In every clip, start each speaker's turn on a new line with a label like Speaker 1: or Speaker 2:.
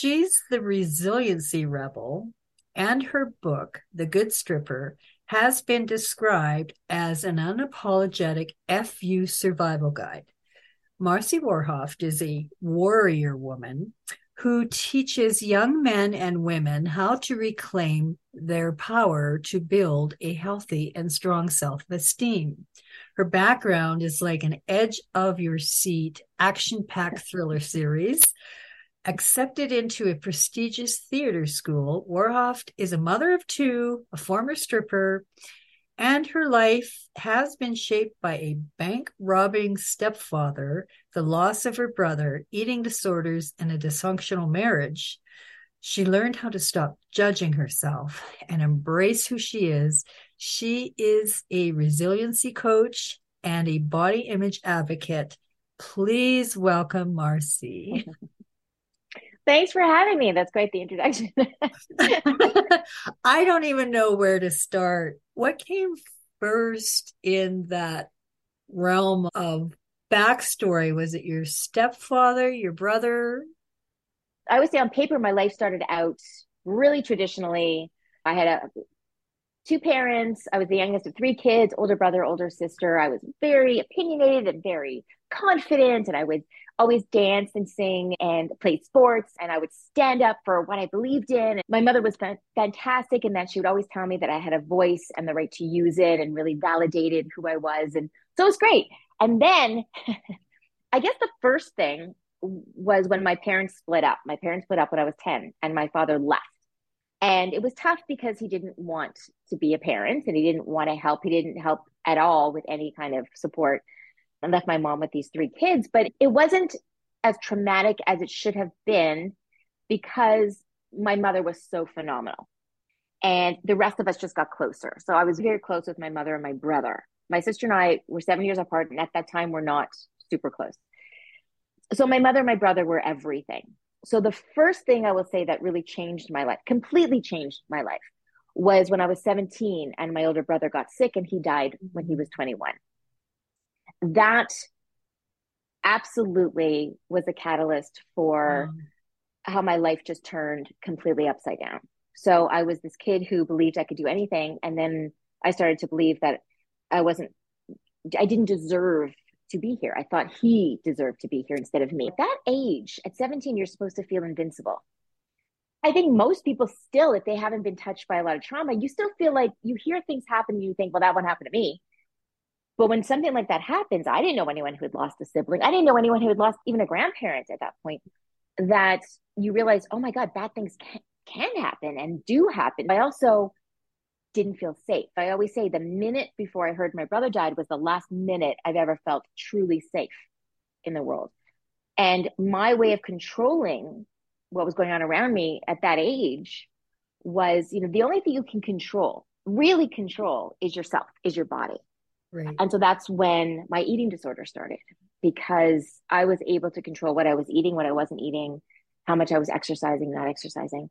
Speaker 1: She's the resiliency rebel, and her book, The Good Stripper, has been described as an unapologetic FU survival guide. Marci Warhaft is a warrior woman who teaches young men and women how to reclaim their power to build a healthy and strong self esteem. Her background is like an edge of your seat action packed thriller series. Accepted into a prestigious theater school, Warhaft is a mother of two, a former stripper, and her life has been shaped by a bank robbing stepfather, the loss of her brother, eating disorders, and a dysfunctional marriage. She learned how to stop judging herself and embrace who she is. She is a resiliency coach and a body image advocate. Please welcome Marci.
Speaker 2: Thanks for having me. That's quite the introduction.
Speaker 1: I don't even know where to start. What came first in that realm of backstory? Was it your stepfather, your brother?
Speaker 2: I would say on paper, my life started out really traditionally. I had a two parents. I was the youngest of three kids, older brother, older sister. I was very opinionated and very confident, and I would always dance and sing and play sports and I would stand up for what I believed in. My mother was fantastic in that she would always tell me that I had a voice and the right to use it and really validated who I was. And so it was great. And then I guess the first thing was when my parents split up. My parents split up when I was 10 and my father left. And it was tough because he didn't want to be a parent and he didn't want to help. He didn't help at all with any kind of support and left my mom with these three kids. But it wasn't as traumatic as it should have been because my mother was so phenomenal. And the rest of us just got closer. So I was very close with my mother and my brother. My sister and I were seven years apart, and at that time, we're not super close. So my mother and my brother were everything. So the first thing I will say that really changed my life, completely changed my life, was when I was 17 and my older brother got sick and he died when he was 21 that absolutely was a catalyst for mm. how my life just turned completely upside down. So I was this kid who believed I could do anything. And then I started to believe that I wasn't, I didn't deserve to be here. I thought he deserved to be here instead of me. At that age, at 17, you're supposed to feel invincible. I think most people still, if they haven't been touched by a lot of trauma, you still feel like you hear things happen and you think, well, that one happened to me. But when something like that happens, I didn't know anyone who had lost a sibling. I didn't know anyone who had lost even a grandparent at that point. That you realize, oh my God, bad things can, can happen and do happen. I also didn't feel safe. I always say the minute before I heard my brother died was the last minute I've ever felt truly safe in the world. And my way of controlling what was going on around me at that age was, you know, the only thing you can control, really control, is yourself, is your body. Right. And so that's when my eating disorder started because I was able to control what I was eating, what I wasn't eating, how much I was exercising, not exercising.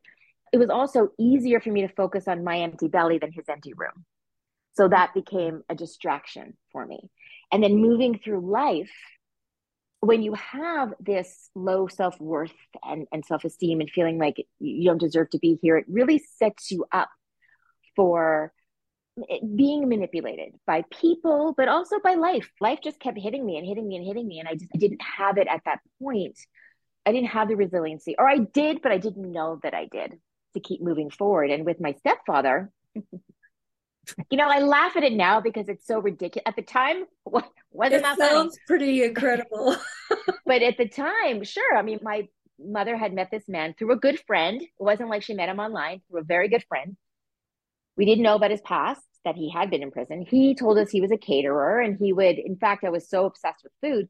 Speaker 2: It was also easier for me to focus on my empty belly than his empty room. So that became a distraction for me. And then moving through life, when you have this low self worth and, and self esteem and feeling like you don't deserve to be here, it really sets you up for being manipulated by people, but also by life. Life just kept hitting me and hitting me and hitting me. And I just I didn't have it at that point. I didn't have the resiliency, or I did, but I didn't know that I did to keep moving forward. And with my stepfather, you know, I laugh at it now because it's so ridiculous. At the time, wasn't
Speaker 1: it that sounds funny? pretty incredible.
Speaker 2: but at the time, sure. I mean, my mother had met this man through a good friend. It wasn't like she met him online, through a very good friend. We didn't know about his past that he had been in prison. He told us he was a caterer and he would, in fact, I was so obsessed with food,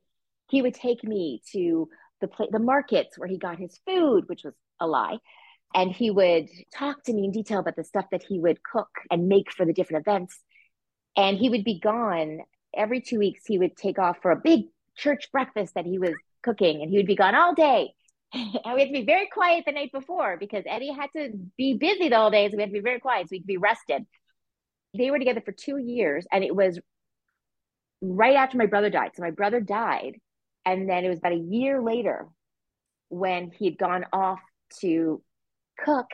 Speaker 2: he would take me to the pla- the markets where he got his food, which was a lie. And he would talk to me in detail about the stuff that he would cook and make for the different events. And he would be gone every two weeks. He would take off for a big church breakfast that he was cooking, and he would be gone all day. and we had to be very quiet the night before because Eddie had to be busy the whole day. So we had to be very quiet so we could be rested they were together for two years and it was right after my brother died so my brother died and then it was about a year later when he had gone off to cook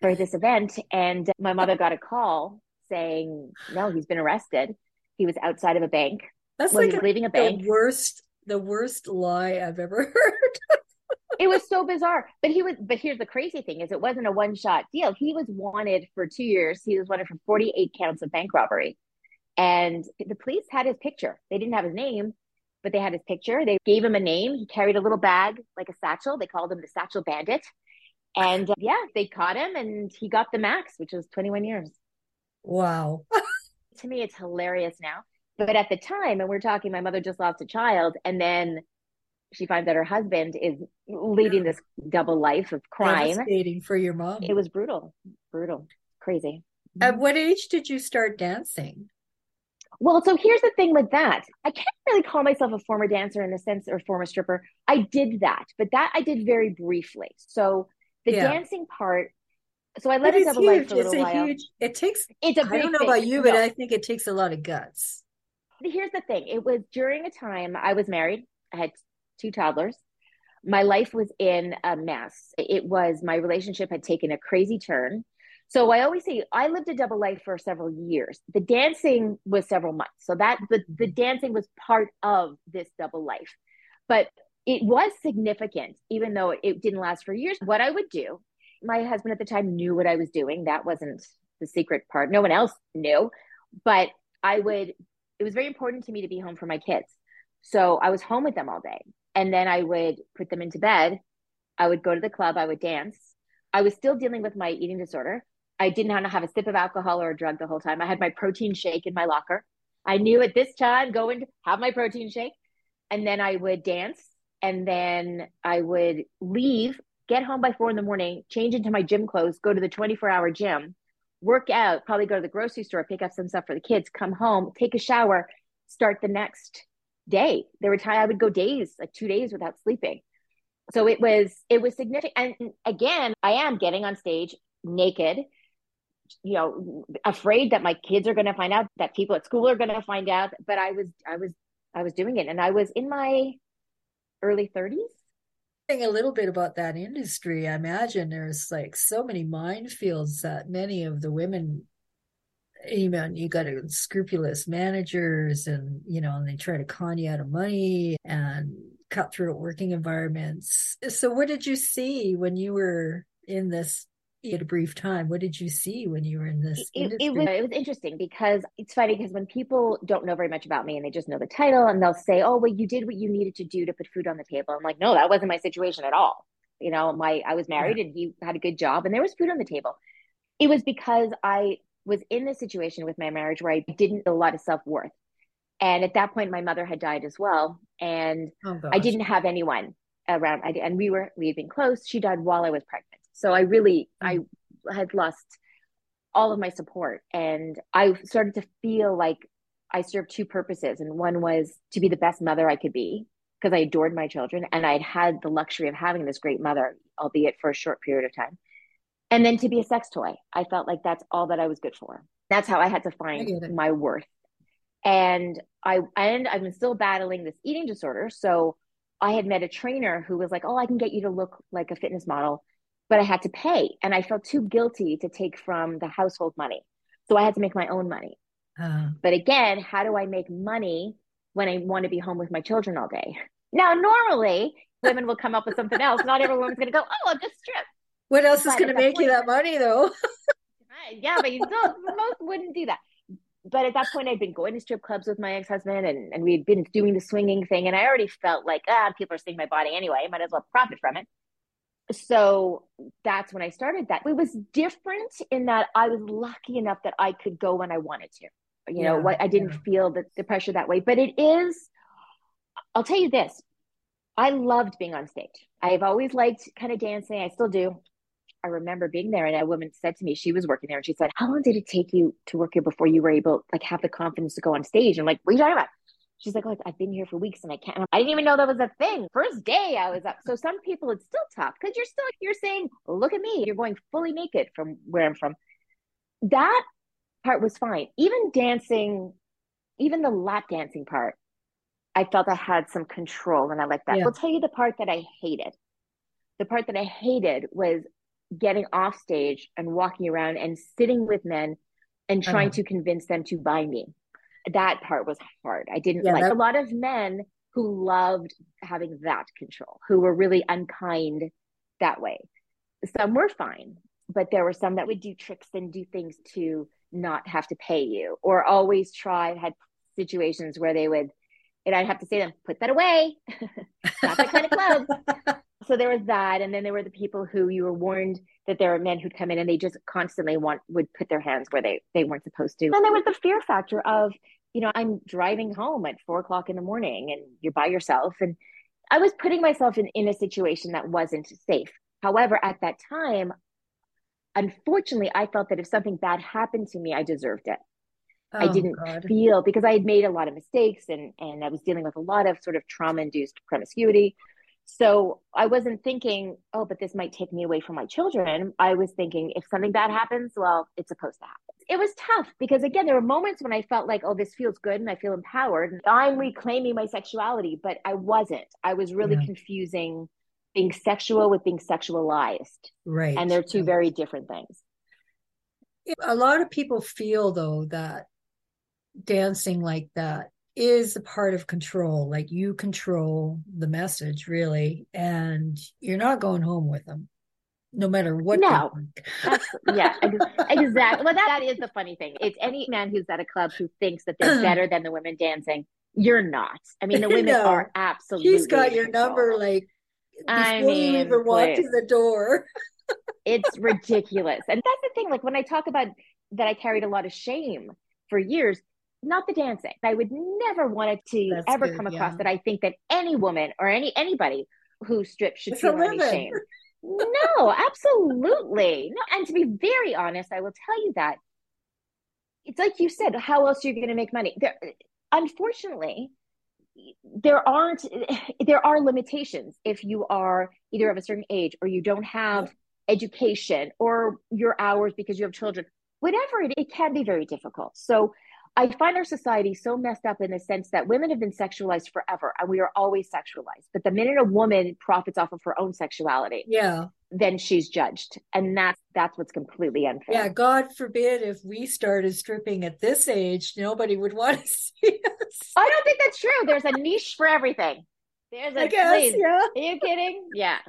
Speaker 2: for this event. And my mother got a call saying, no, he's been arrested. He was outside of a bank.
Speaker 1: That's like a, leaving a bank. The worst, the worst lie I've ever heard.
Speaker 2: It was so bizarre. But he was, but here's the crazy thing is it wasn't a one shot deal. He was wanted for two years. He was wanted for 48 counts of bank robbery. And the police had his picture. They didn't have his name, but they had his picture. They gave him a name. He carried a little bag like a satchel. They called him the Satchel Bandit. And uh, yeah, they caught him and he got the max, which was 21 years.
Speaker 1: Wow.
Speaker 2: to me, it's hilarious now. But at the time, and we're talking, my mother just lost a child, and then she finds that her husband is leading this double life of crime.
Speaker 1: Devastating for your mom.
Speaker 2: It was brutal, brutal, crazy.
Speaker 1: At what age did you start dancing?
Speaker 2: Well, so here's the thing with that. I can't really call myself a former dancer in the sense or former stripper. I did that, but that I did very briefly. So the yeah. dancing part. So I let it double life for a little
Speaker 1: it's
Speaker 2: a while.
Speaker 1: Huge, it takes. It's a. I don't know thing. about you, but no. I think it takes a lot of guts.
Speaker 2: Here's the thing. It was during a time I was married. I had two toddlers. My life was in a mess. It was my relationship had taken a crazy turn. So I always say I lived a double life for several years. The dancing was several months. So that the, the dancing was part of this double life. But it was significant, even though it didn't last for years. What I would do, my husband at the time knew what I was doing. That wasn't the secret part. No one else knew. But I would, it was very important to me to be home for my kids. So I was home with them all day. And then I would put them into bed. I would go to the club. I would dance. I was still dealing with my eating disorder. I didn't want to have a sip of alcohol or a drug the whole time. I had my protein shake in my locker. I knew at this time go and have my protein shake. And then I would dance. And then I would leave, get home by four in the morning, change into my gym clothes, go to the 24 hour gym, work out, probably go to the grocery store, pick up some stuff for the kids, come home, take a shower, start the next day. There were times I would go days, like two days without sleeping. So it was it was significant. And again, I am getting on stage naked, you know, afraid that my kids are going to find out, that people at school are going to find out. But I was I was I was doing it, and I was in my early 30s.
Speaker 1: A little bit about that industry. I imagine there's like so many minefields that many of the women you know, you got scrupulous managers and, you know, and they try to con you out of money and cutthroat working environments. So what did you see when you were in this had a brief time. What did you see when you were in this?
Speaker 2: It, it, was it was interesting because it's funny because when people don't know very much about me and they just know the title and they'll say, "Oh, well, you did what you needed to do to put food on the table." I'm like, "No, that wasn't my situation at all." You know, my I was married yeah. and he had a good job and there was food on the table. It was because I was in this situation with my marriage where I didn't a lot of self worth. And at that point, my mother had died as well. And oh, I didn't have anyone around. I, and we were, we had been close. She died while I was pregnant. So I really, mm-hmm. I had lost all of my support. And I started to feel like I served two purposes. And one was to be the best mother I could be because I adored my children and I'd had the luxury of having this great mother, albeit for a short period of time and then to be a sex toy. I felt like that's all that I was good for. That's how I had to find my worth. And I and I'm still battling this eating disorder. So I had met a trainer who was like, "Oh, I can get you to look like a fitness model," but I had to pay, and I felt too guilty to take from the household money. So I had to make my own money. Uh, but again, how do I make money when I want to be home with my children all day? Now, normally women will come up with something else. Not every woman's going to go, "Oh, I'll just strip."
Speaker 1: What else but is going to make point, you that money, though?
Speaker 2: yeah, but you still most wouldn't do that. But at that point, I'd been going to strip clubs with my ex husband, and and we'd been doing the swinging thing, and I already felt like ah, people are seeing my body anyway. Might as well profit from it. So that's when I started that. It was different in that I was lucky enough that I could go when I wanted to. You know, what I didn't yeah. feel the, the pressure that way. But it is, I'll tell you this I loved being on stage. I've always liked kind of dancing. I still do. I remember being there and a woman said to me, she was working there and she said, How long did it take you to work here before you were able like have the confidence to go on stage? I'm like, what are you talking about? She's like, oh, I've been here for weeks and I can't. I didn't even know that was a thing. First day I was up. So some people it's still tough because you're still you're saying, look at me. You're going fully naked from where I'm from. That part was fine. Even dancing, even the lap dancing part, I felt I had some control and I like that. Yeah. I'll tell you the part that I hated The part that I hated was getting off stage and walking around and sitting with men and trying uh-huh. to convince them to buy me. That part was hard. I didn't yeah, like that... a lot of men who loved having that control, who were really unkind that way. Some were fine, but there were some that would do tricks and do things to not have to pay you or always try had situations where they would and I'd have to say to them, put that away. Not that kind of club. so there was that. And then there were the people who you were warned that there were men who'd come in and they just constantly want would put their hands where they, they weren't supposed to. And there was the fear factor of, you know, I'm driving home at four o'clock in the morning and you're by yourself. And I was putting myself in, in a situation that wasn't safe. However, at that time, unfortunately, I felt that if something bad happened to me, I deserved it. Oh, I didn't God. feel because I had made a lot of mistakes and and I was dealing with a lot of sort of trauma induced promiscuity. So I wasn't thinking, oh, but this might take me away from my children. I was thinking, if something bad happens, well, it's supposed to happen. It was tough because again, there were moments when I felt like, oh, this feels good and I feel empowered. And I'm reclaiming my sexuality, but I wasn't. I was really yeah. confusing being sexual with being sexualized.
Speaker 1: Right.
Speaker 2: And they're two very different things.
Speaker 1: A lot of people feel though that dancing like that is a part of control. Like you control the message really, and you're not going home with them. No matter what.
Speaker 2: No, yeah, exactly. Well, that, that is the funny thing. It's any man who's at a club who thinks that they're better than the women dancing. You're not. I mean, the women no, are absolutely.
Speaker 1: She's got your control. number like before I mean, you even walk to the door.
Speaker 2: it's ridiculous. And that's the thing. Like when I talk about that, I carried a lot of shame for years, not the dancing. I would never want it to that's ever good, come across yeah. that I think that any woman or any anybody who strips should it's feel any shame. no, absolutely. No, and to be very honest, I will tell you that it's like you said, how else are you going to make money? There, unfortunately, there aren't there are limitations if you are either of a certain age or you don't have education or your hours because you have children whatever it, it can be very difficult so i find our society so messed up in the sense that women have been sexualized forever and we are always sexualized. But the minute a woman profits off of her own sexuality
Speaker 1: yeah.
Speaker 2: then she's judged. And that's that's what's completely unfair.
Speaker 1: Yeah god forbid if we started stripping at this age nobody would want to see us.
Speaker 2: I don't think that's true. There's a niche for everything. There's a I guess, please. yeah. Are you kidding? Yeah.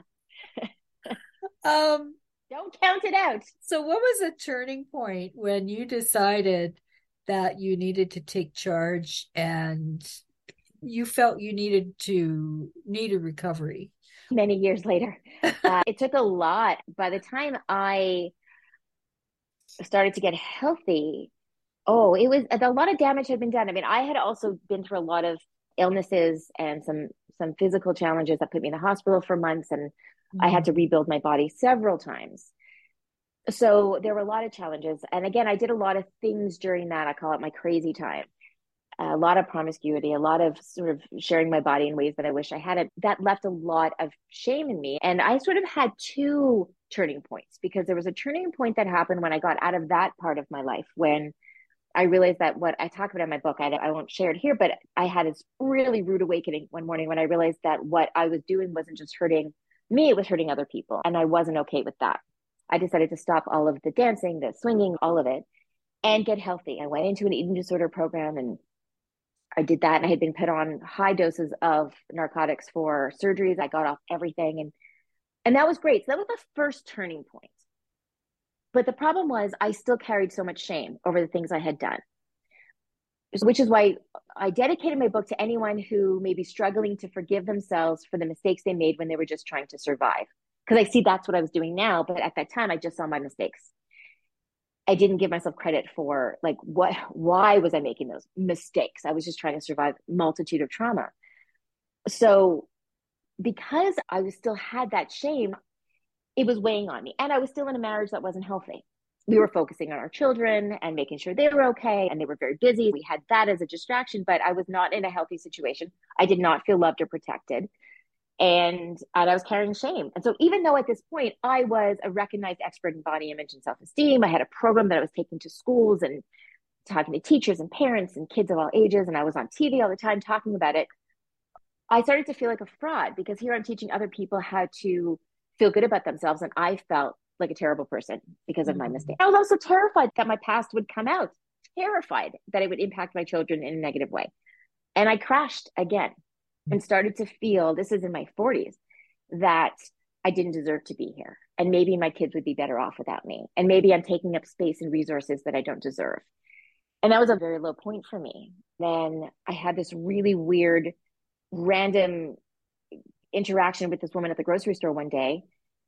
Speaker 1: Um
Speaker 2: don't count it out.
Speaker 1: so what was a turning point when you decided that you needed to take charge and you felt you needed to need a recovery
Speaker 2: many years later. Uh, it took a lot. By the time I started to get healthy, oh, it was a lot of damage had been done. I mean, I had also been through a lot of illnesses and some some physical challenges that put me in the hospital for months, and mm-hmm. I had to mm-hmm. rebuild my body several times. So there were a lot of challenges, and again, I did a lot of things during that. I call it my crazy time a lot of promiscuity, a lot of sort of sharing my body in ways that I wish I hadn't. That left a lot of shame in me. And I sort of had two turning points because there was a turning point that happened when I got out of that part of my life when I realized that what I talk about in my book, I, I won't share it here, but I had this really rude awakening one morning when I realized that what I was doing wasn't just hurting me, it was hurting other people. And I wasn't okay with that. I decided to stop all of the dancing, the swinging, all of it, and get healthy. I went into an eating disorder program and I did that and I had been put on high doses of narcotics for surgeries. I got off everything and and that was great. So that was the first turning point. But the problem was I still carried so much shame over the things I had done. Which is why I dedicated my book to anyone who may be struggling to forgive themselves for the mistakes they made when they were just trying to survive. Because I see that's what I was doing now, but at that time I just saw my mistakes. I didn't give myself credit for like what why was I making those mistakes? I was just trying to survive multitude of trauma. So because I was still had that shame, it was weighing on me. And I was still in a marriage that wasn't healthy. We were focusing on our children and making sure they were okay. And they were very busy. We had that as a distraction, but I was not in a healthy situation. I did not feel loved or protected and, and I was carrying shame. And so even though at this point I was a recognized expert in body image and self-esteem, I had a program that I was taking to schools and talking to teachers and parents and kids of all ages, and I was on TV all the time talking about it. I started to feel like a fraud because here I'm teaching other people how to feel good about themselves. And I felt like a terrible person because of mm-hmm. my mistake. I was also terrified that my past would come out, terrified that it would impact my children in a negative way. And I crashed again and started to feel this is in my 40s that I didn't deserve to be here. And maybe my kids would be better off without me. And maybe I'm taking up space and resources that I don't deserve. And that was a very low point for me. Then I had this really weird, random interaction with this woman at the grocery store one day.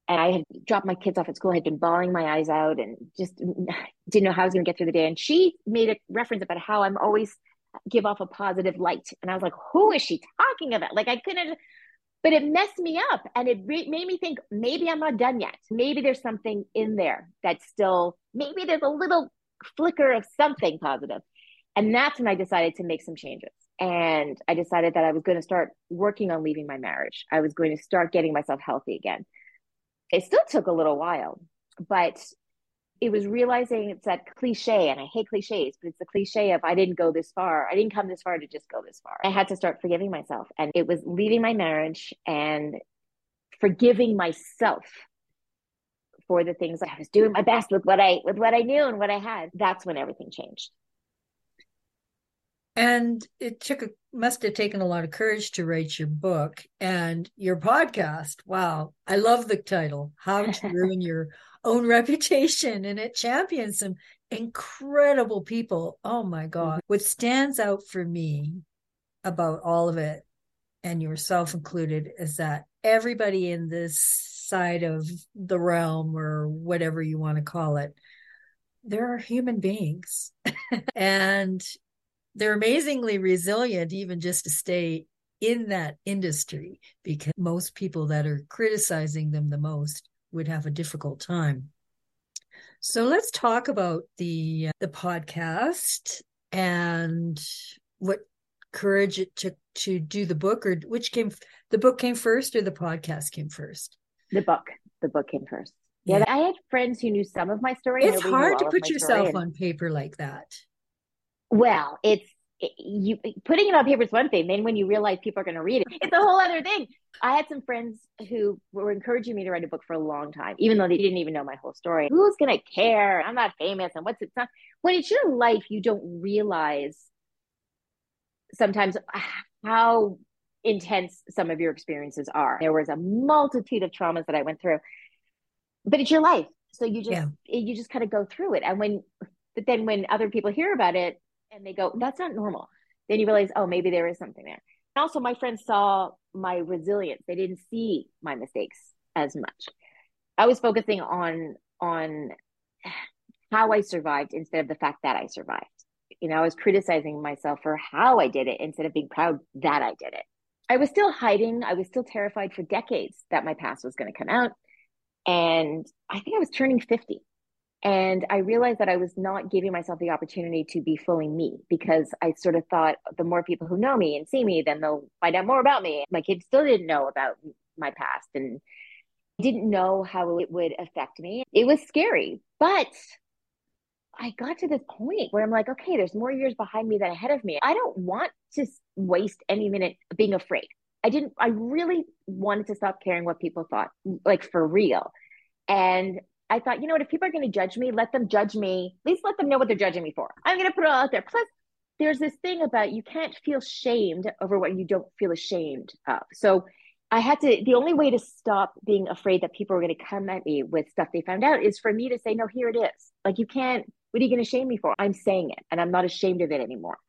Speaker 2: And I had dropped my kids off at school, I had been bawling my eyes out and just didn't know how I was going to get through the day. And she made a reference about how I'm always give off a positive light. And I was like, who is she talking about? Like, I couldn't, but it messed me up. And it re- made me think maybe I'm not done yet. Maybe there's something in there that's still, maybe there's a little flicker of something positive. And that's when I decided to make some changes. And I decided that I was going to start working on leaving my marriage. I was going to start getting myself healthy again. It still took a little while, but it was realizing it's that cliche, and I hate cliches, but it's the cliche of I didn't go this far. I didn't come this far to just go this far. I had to start forgiving myself. And it was leaving my marriage and forgiving myself for the things I was doing my best with what I with what I knew and what I had. That's when everything changed.
Speaker 1: And it took a must have taken a lot of courage to write your book and your podcast. Wow. I love the title, How to Ruin Your Own Reputation. And it champions some incredible people. Oh my God. Mm-hmm. What stands out for me about all of it, and yourself included, is that everybody in this side of the realm or whatever you want to call it, there are human beings. and they're amazingly resilient, even just to stay in that industry, because most people that are criticizing them the most would have a difficult time. So let's talk about the uh, the podcast and what courage it took to do the book, or which came the book came first, or the podcast came first.
Speaker 2: The book, the book came first. Yeah, yeah. I had friends who knew some of my story.
Speaker 1: It's hard to put yourself on paper like that.
Speaker 2: Well, it's you putting it on paper is one thing. Then when you realize people are going to read it, it's a whole other thing. I had some friends who were encouraging me to write a book for a long time, even though they didn't even know my whole story. Who's going to care? I'm not famous, and what's it? Not? When it's your life, you don't realize sometimes ah, how intense some of your experiences are. There was a multitude of traumas that I went through, but it's your life, so you just yeah. you just kind of go through it. And when, but then when other people hear about it and they go, that's not normal. Then you realize, oh, maybe there is something there. Also, my friends saw my resilience. They didn't see my mistakes as much. I was focusing on on how I survived instead of the fact that I survived. You know, I was criticizing myself for how I did it instead of being proud that I did it. I was still hiding. I was still terrified for decades that my past was going to come out. And I think I was turning 50 and I realized that I was not giving myself the opportunity to be fully me because I sort of thought the more people who know me and see me, then they'll find out more about me. My kids still didn't know about my past and didn't know how it would affect me. It was scary, but I got to this point where I'm like, okay, there's more years behind me than ahead of me. I don't want to waste any minute being afraid. I didn't, I really wanted to stop caring what people thought, like for real. And I thought, you know what, if people are going to judge me, let them judge me. At least let them know what they're judging me for. I'm going to put it all out there. Plus, there's this thing about you can't feel shamed over what you don't feel ashamed of. So I had to, the only way to stop being afraid that people were going to come at me with stuff they found out is for me to say, no, here it is. Like, you can't, what are you going to shame me for? I'm saying it and I'm not ashamed of it anymore.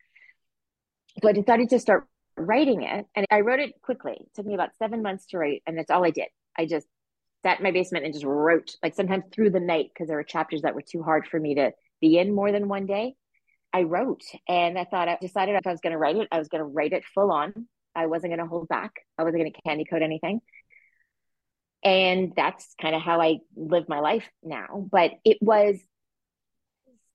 Speaker 2: So I decided to start writing it and I wrote it quickly. It took me about seven months to write, and that's all I did. I just sat in my basement and just wrote, like sometimes through the night, because there were chapters that were too hard for me to be in more than one day. I wrote and I thought I decided if I was going to write it, I was going to write it full on. I wasn't going to hold back. I wasn't going to candy coat anything. And that's kind of how I live my life now. But it was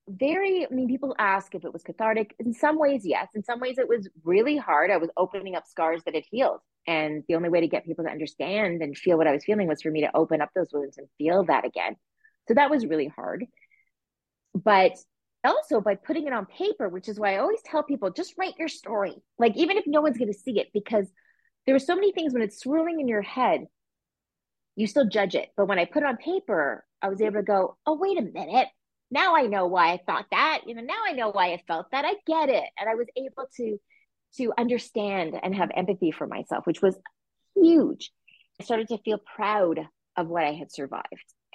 Speaker 2: very, I mean, people ask if it was cathartic. In some ways, yes. In some ways, it was really hard. I was opening up scars that had healed. And the only way to get people to understand and feel what I was feeling was for me to open up those wounds and feel that again. So that was really hard. But also by putting it on paper, which is why I always tell people just write your story. Like, even if no one's going to see it, because there are so many things when it's swirling in your head, you still judge it. But when I put it on paper, I was able to go, oh, wait a minute. Now I know why I thought that. You know, now I know why I felt that. I get it. And I was able to to understand and have empathy for myself, which was huge. I started to feel proud of what I had survived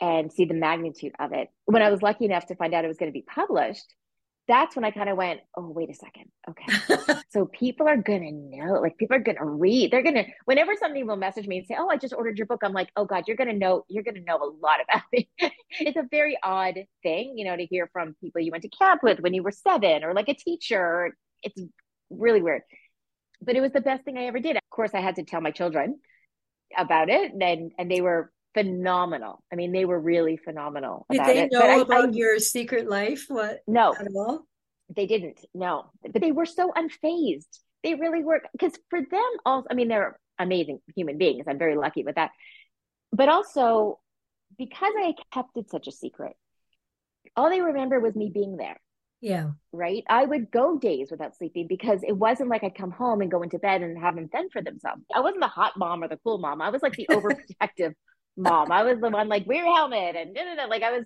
Speaker 2: and see the magnitude of it. When I was lucky enough to find out it was going to be published, that's when I kind of went, oh, wait a second. Okay. so people are going to know, like people are going to read. They're going to, whenever somebody will message me and say, oh, I just ordered your book, I'm like, oh God, you're going to know, you're going to know a lot about me. it's a very odd thing, you know, to hear from people you went to camp with when you were seven or like a teacher. It's really weird. But it was the best thing I ever did. Of course, I had to tell my children about it and and they were phenomenal. I mean, they were really phenomenal.
Speaker 1: Did they it. know I, about I, your secret life? What?
Speaker 2: No, at all? They didn't. No, but they were so unfazed. They really were because for them, also, I mean, they're amazing human beings. I'm very lucky with that. But also, because I kept it such a secret, all they remember was me being there.
Speaker 1: Yeah.
Speaker 2: Right. I would go days without sleeping because it wasn't like I'd come home and go into bed and have them fend for themselves. I wasn't the hot mom or the cool mom. I was like the overprotective mom. I was the one like wear your helmet and da, da, da. like I was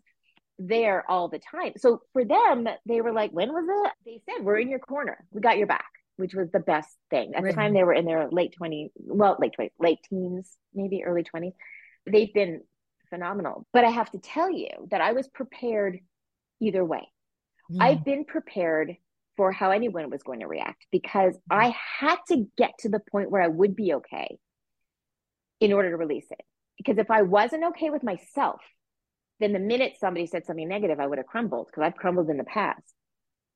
Speaker 2: there all the time. So for them, they were like, when was it? They said, we're in your corner. We got your back, which was the best thing. At right. the time, they were in their late 20s, well, late 20s, late teens, maybe early 20s. They've been phenomenal. But I have to tell you that I was prepared either way. Mm. I've been prepared for how anyone was going to react because I had to get to the point where I would be okay in order to release it. Because if I wasn't okay with myself, then the minute somebody said something negative, I would have crumbled because I've crumbled in the past.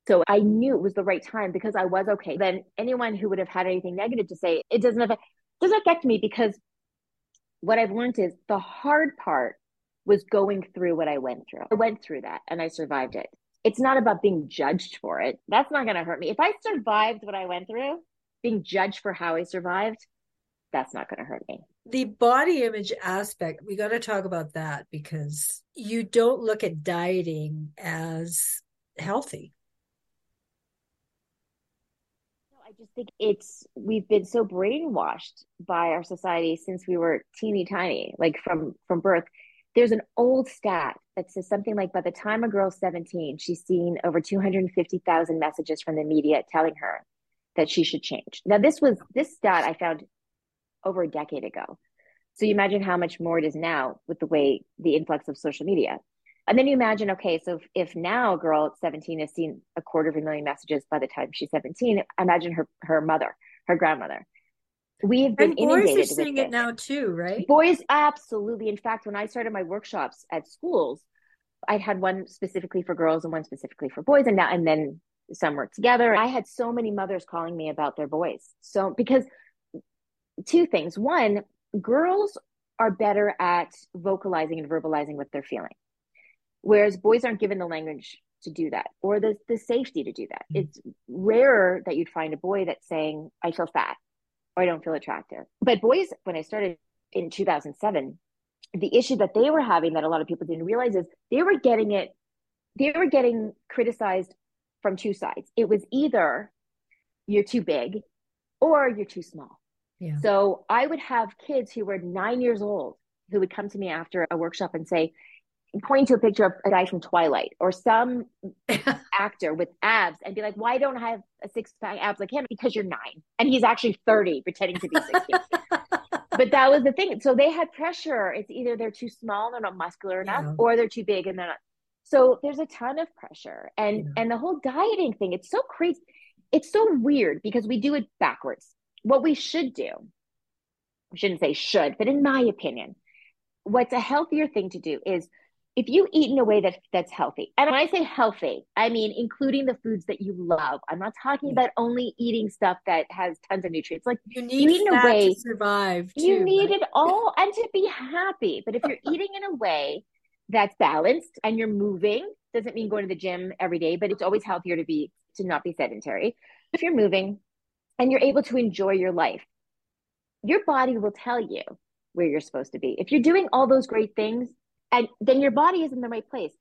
Speaker 2: So I knew it was the right time because I was okay. Then anyone who would have had anything negative to say, it doesn't affect, doesn't affect me because what I've learned is the hard part was going through what I went through. I went through that and I survived it. It's not about being judged for it. That's not going to hurt me. If I survived what I went through, being judged for how I survived, that's not going to hurt me.
Speaker 1: The body image aspect, we got to talk about that because you don't look at dieting as healthy.
Speaker 2: I just think it's we've been so brainwashed by our society since we were teeny tiny, like from from birth. There's an old stat that says something like by the time a girl's 17, she's seen over 250,000 messages from the media telling her that she should change. Now this was this stat I found over a decade ago. So you imagine how much more it is now with the way the influx of social media. And then you imagine, okay, so if, if now a girl at 17 has seen a quarter of a million messages by the time she's 17, imagine her her mother, her grandmother. We have been and boys inundated
Speaker 1: are seeing it now too, right?
Speaker 2: Boys, absolutely. In fact, when I started my workshops at schools, I had one specifically for girls and one specifically for boys, and now and then some work together. I had so many mothers calling me about their boys. So because two things. One, girls are better at vocalizing and verbalizing what they're feeling, whereas boys aren't given the language to do that or the, the safety to do that. Mm-hmm. It's rarer that you'd find a boy that's saying, I feel fat or I don't feel attractive. But boys, when I started in 2007, the issue that they were having that a lot of people didn't realize is they were getting it, they were getting criticized from two sides. It was either you're too big or you're too small. Yeah. So I would have kids who were nine years old who would come to me after a workshop and say, point to a picture of a guy from Twilight or some actor with abs and be like, why don't I have a six pack abs like him? Because you're nine. And he's actually 30 pretending to be 60. but that was the thing. So they had pressure. It's either they're too small, they're not muscular enough, yeah. or they're too big and they're not. So there's a ton of pressure. And yeah. and the whole dieting thing, it's so crazy. It's so weird because we do it backwards what we should do, I shouldn't say should, but in my opinion, what's a healthier thing to do is if you eat in a way that that's healthy, and when I say healthy, I mean including the foods that you love. I'm not talking mm-hmm. about only eating stuff that has tons of nutrients. Like
Speaker 1: you need you eat in a way to survive.
Speaker 2: Too, you need right? it all and to be happy. But if you're eating in a way that's balanced and you're moving, doesn't mean going to the gym every day, but it's always healthier to be to not be sedentary. If you're moving, and you're able to enjoy your life, your body will tell you where you're supposed to be. If you're doing all those great things, and then your body is in the right place.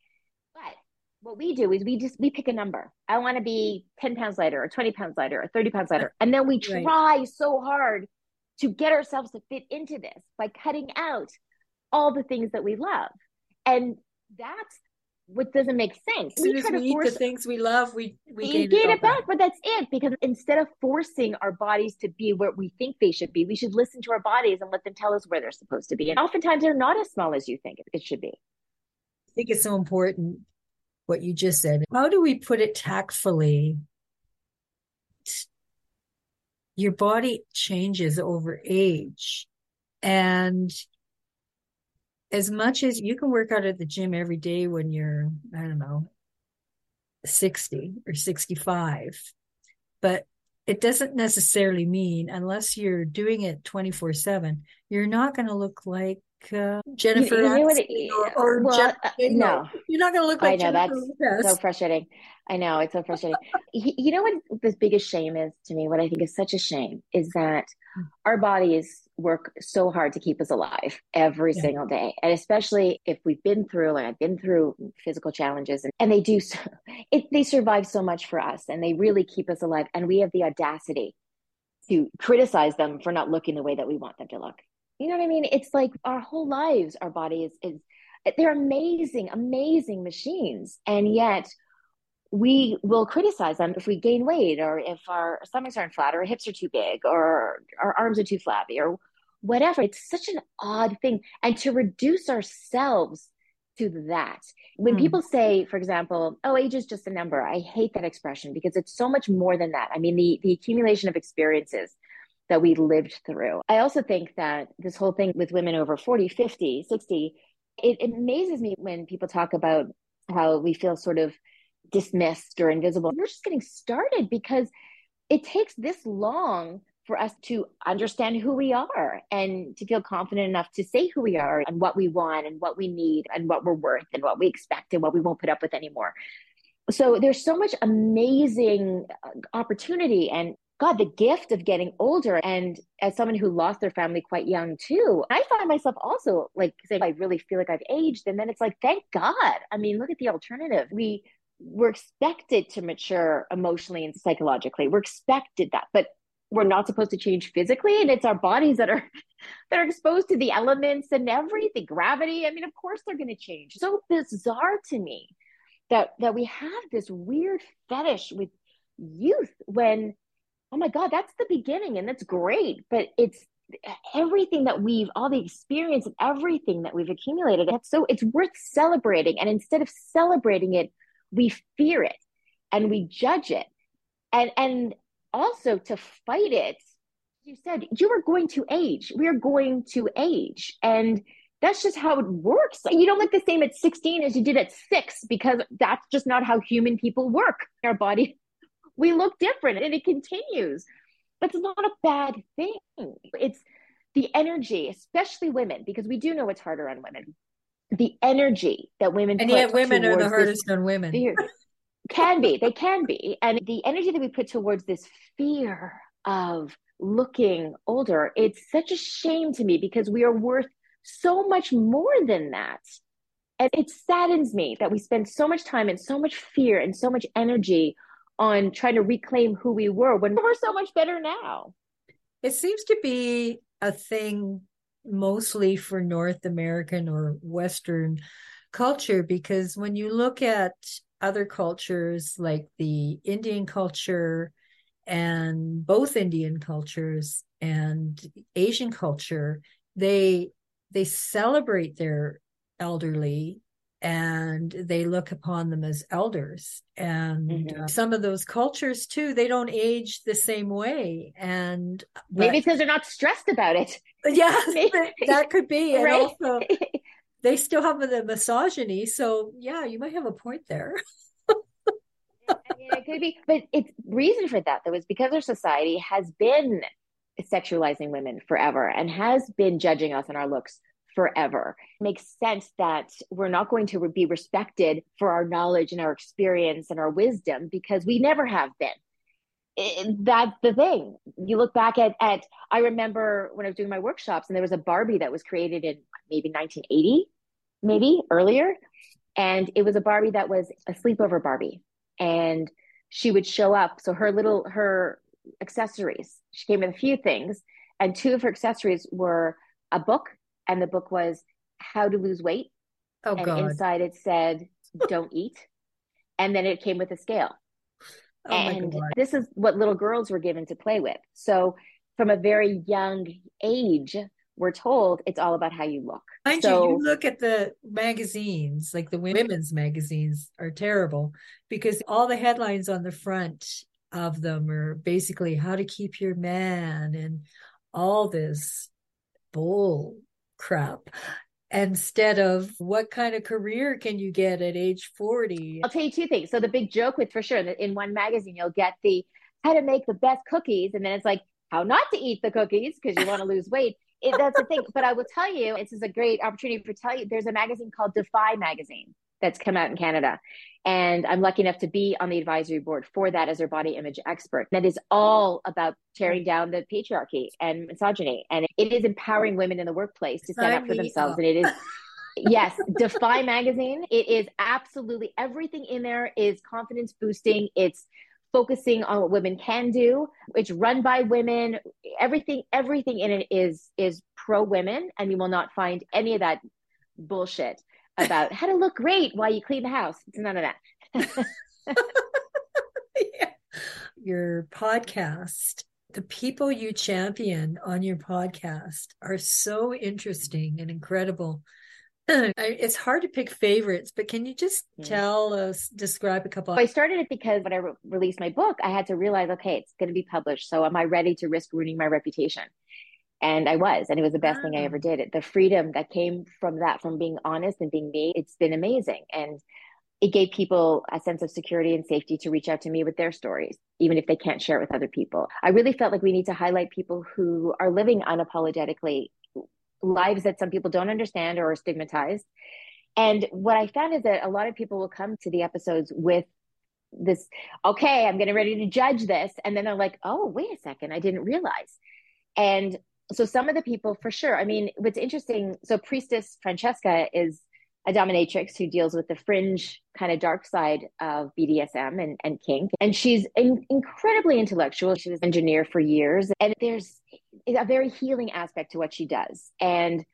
Speaker 2: But what we do is we just we pick a number. I want to be 10 pounds lighter or 20 pounds lighter or 30 pounds lighter. And then we try right. so hard to get ourselves to fit into this by cutting out all the things that we love. And that's what doesn't make sense.
Speaker 1: As soon we as we eat force, the things we love, we we gain,
Speaker 2: gain it, back, back. But that's it. Because instead of forcing our bodies to be where we think they should be, we should listen to our bodies and let them tell us where they're supposed to be. And oftentimes they're not as small as you think it should be.
Speaker 1: I think it's so important what you just said. How do we put it tactfully? Your body changes over age. And as much as you can work out at the gym every day when you're, I don't know, 60 or 65, but it doesn't necessarily mean, unless you're doing it 24 7, you're not going to look like uh, Jennifer you, you it, or, or well, Jeff, uh, no, you're not going to look like I know Jennifer
Speaker 2: that's so frustrating. I know it's so frustrating. you know what the biggest shame is to me? What I think is such a shame is that our bodies work so hard to keep us alive every yeah. single day, and especially if we've been through, like I've been through physical challenges, and, and they do, so, it, they survive so much for us, and they really keep us alive, and we have the audacity to criticize them for not looking the way that we want them to look. You know what I mean? It's like our whole lives, our body is, is they're amazing, amazing machines. And yet we will criticize them if we gain weight or if our stomachs aren't flat or our hips are too big or our arms are too flabby or whatever. It's such an odd thing. And to reduce ourselves to that. When mm. people say, for example, oh, age is just a number, I hate that expression because it's so much more than that. I mean, the, the accumulation of experiences that we lived through. I also think that this whole thing with women over 40, 50, 60, it, it amazes me when people talk about how we feel sort of dismissed or invisible. We're just getting started because it takes this long for us to understand who we are and to feel confident enough to say who we are and what we want and what we need and what we're worth and what we expect and what we won't put up with anymore. So there's so much amazing uh, opportunity and God, the gift of getting older. And as someone who lost their family quite young too, I find myself also like saying, I really feel like I've aged. And then it's like, thank God. I mean, look at the alternative. We we're expected to mature emotionally and psychologically. We're expected that, but we're not supposed to change physically. And it's our bodies that are that are exposed to the elements and everything, gravity. I mean, of course they're gonna change. So bizarre to me that that we have this weird fetish with youth when oh my God, that's the beginning and that's great. But it's everything that we've, all the experience and everything that we've accumulated. It's so it's worth celebrating. And instead of celebrating it, we fear it and we judge it. And and also to fight it, you said you are going to age. We are going to age. And that's just how it works. You don't look the same at 16 as you did at six because that's just not how human people work. Our body we look different and it continues. But it's not a bad thing. It's the energy, especially women, because we do know it's harder on women. The energy that women
Speaker 1: and yet women are the hardest on women.
Speaker 2: Fear, can be, they can be, and the energy that we put towards this fear of looking older, it's such a shame to me because we are worth so much more than that. And it saddens me that we spend so much time and so much fear and so much energy on trying to reclaim who we were when we're so much better now.
Speaker 1: It seems to be a thing mostly for North American or Western culture because when you look at other cultures like the Indian culture and both Indian cultures and Asian culture, they they celebrate their elderly and they look upon them as elders. And mm-hmm. uh, some of those cultures too they don't age the same way. And
Speaker 2: but, maybe because they're not stressed about it.
Speaker 1: Yeah that could be. And right? also they still have the misogyny. So yeah you might have a point there.
Speaker 2: I mean, it could be. But it's reason for that though is because our society has been sexualizing women forever and has been judging us on our looks forever. It makes sense that we're not going to be respected for our knowledge and our experience and our wisdom because we never have been. It, that's the thing. You look back at, at, I remember when I was doing my workshops and there was a Barbie that was created in maybe 1980, maybe earlier. And it was a Barbie that was a sleepover Barbie. And she would show up. So her little, her accessories, she came with a few things. And two of her accessories were a book and the book was how to lose weight.
Speaker 1: Oh,
Speaker 2: and
Speaker 1: God.
Speaker 2: inside it said, don't eat. And then it came with a scale.
Speaker 1: Oh, my
Speaker 2: and
Speaker 1: God.
Speaker 2: this is what little girls were given to play with. So from a very young age, we're told it's all about how you look.
Speaker 1: Mind
Speaker 2: so,
Speaker 1: you, you look at the magazines, like the women's magazines are terrible because all the headlines on the front of them are basically how to keep your man and all this bull crap instead of what kind of career can you get at age 40
Speaker 2: I'll tell you two things. So the big joke with for sure that in one magazine you'll get the how to make the best cookies and then it's like how not to eat the cookies because you want to lose weight. It, that's the thing. But I will tell you, this is a great opportunity for tell you. There's a magazine called Defy Magazine that's come out in Canada. And I'm lucky enough to be on the advisory board for that as their body image expert. That is all about tearing down the patriarchy and misogyny. And it is empowering women in the workplace to stand up for themselves. And it is yes, Defy Magazine. It is absolutely everything in there is confidence boosting. It's focusing on what women can do. It's run by women. Everything, everything in it is is pro women, and you will not find any of that bullshit about how to look great while you clean the house. It's none of that.
Speaker 1: yeah. Your podcast, the people you champion on your podcast are so interesting and incredible. It's hard to pick favorites, but can you just yeah. tell us, describe a couple?
Speaker 2: I started it because when I re- released my book, I had to realize, okay, it's going to be published. So am I ready to risk ruining my reputation? And I was, and it was the best thing I ever did. The freedom that came from that, from being honest and being me, it's been amazing. And it gave people a sense of security and safety to reach out to me with their stories, even if they can't share it with other people. I really felt like we need to highlight people who are living unapologetically lives that some people don't understand or are stigmatized. And what I found is that a lot of people will come to the episodes with this, okay, I'm getting ready to judge this. And then they're like, oh, wait a second, I didn't realize. And so some of the people for sure, I mean, what's interesting, so Priestess Francesca is a dominatrix who deals with the fringe kind of dark side of BDSM and, and kink. And she's in, incredibly intellectual. She was an engineer for years. And there's a very healing aspect to what she does. And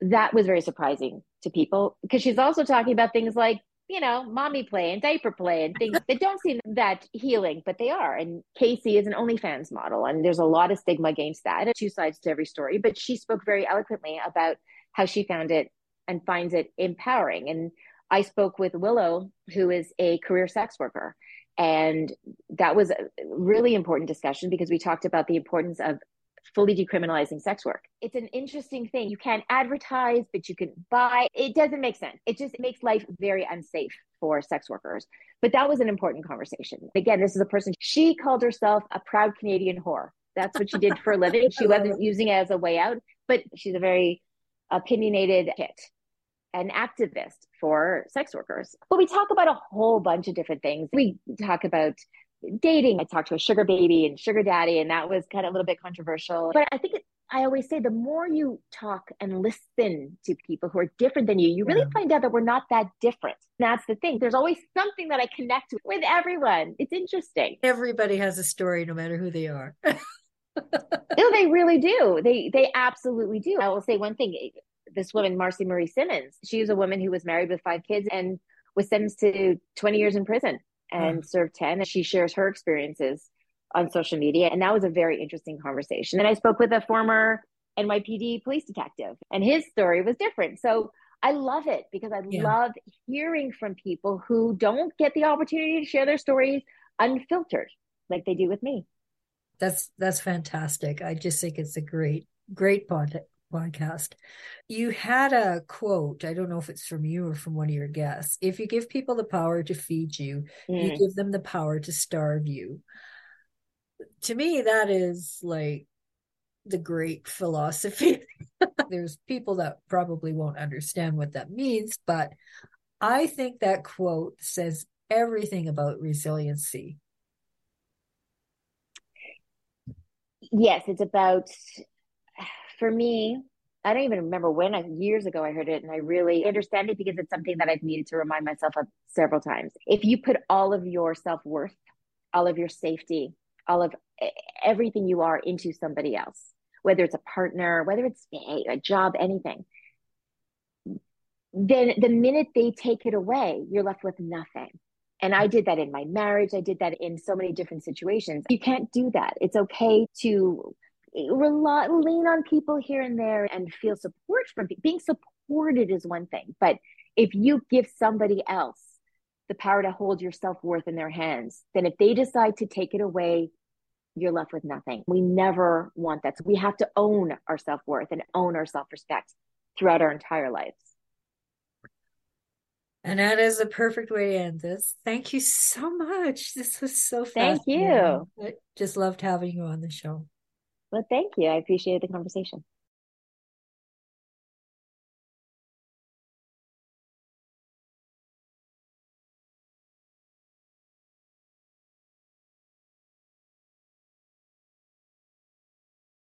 Speaker 2: that was very surprising to people because she's also talking about things like, you know, mommy play and diaper play and things that don't seem that healing, but they are. And Casey is an OnlyFans model, and there's a lot of stigma against that. Two sides to every story, but she spoke very eloquently about how she found it and finds it empowering. And I spoke with Willow, who is a career sex worker. And that was a really important discussion because we talked about the importance of fully decriminalizing sex work. It's an interesting thing. You can't advertise, but you can buy. It doesn't make sense. It just makes life very unsafe for sex workers. But that was an important conversation. Again, this is a person, she called herself a proud Canadian whore. That's what she did for a living. She wasn't using it as a way out, but she's a very opinionated hit an activist for sex workers. But we talk about a whole bunch of different things. We talk about dating. I talked to a sugar baby and sugar daddy, and that was kind of a little bit controversial. But I think it, I always say the more you talk and listen to people who are different than you, you really yeah. find out that we're not that different. That's the thing. There's always something that I connect with everyone. It's interesting.
Speaker 1: Everybody has a story, no matter who they are.
Speaker 2: no, they really do. They they absolutely do. I will say one thing this woman, Marcy Marie Simmons. She was a woman who was married with five kids and was sentenced to 20 years in prison and served 10. And she shares her experiences on social media. And that was a very interesting conversation. And I spoke with a former NYPD police detective, and his story was different. So I love it because I yeah. love hearing from people who don't get the opportunity to share their stories unfiltered like they do with me.
Speaker 1: That's that's fantastic. I just think it's a great great pod, podcast. You had a quote, I don't know if it's from you or from one of your guests. If you give people the power to feed you, mm. you give them the power to starve you. To me, that is like the great philosophy. There's people that probably won't understand what that means, but I think that quote says everything about resiliency.
Speaker 2: Yes, it's about for me, I don't even remember when I, years ago I heard it, and I really understand it because it's something that I've needed to remind myself of several times. If you put all of your self worth, all of your safety, all of everything you are into somebody else, whether it's a partner, whether it's a job, anything, then the minute they take it away, you're left with nothing. And I did that in my marriage. I did that in so many different situations. You can't do that. It's okay to rely, lean on people here and there and feel support from being supported is one thing. But if you give somebody else the power to hold your self worth in their hands, then if they decide to take it away, you're left with nothing. We never want that. So we have to own our self worth and own our self respect throughout our entire lives.
Speaker 1: And that is a perfect way to end this. Thank you so much. This was so
Speaker 2: Thank you.
Speaker 1: I just loved having you on the show.
Speaker 2: Well, thank you. I appreciated the conversation.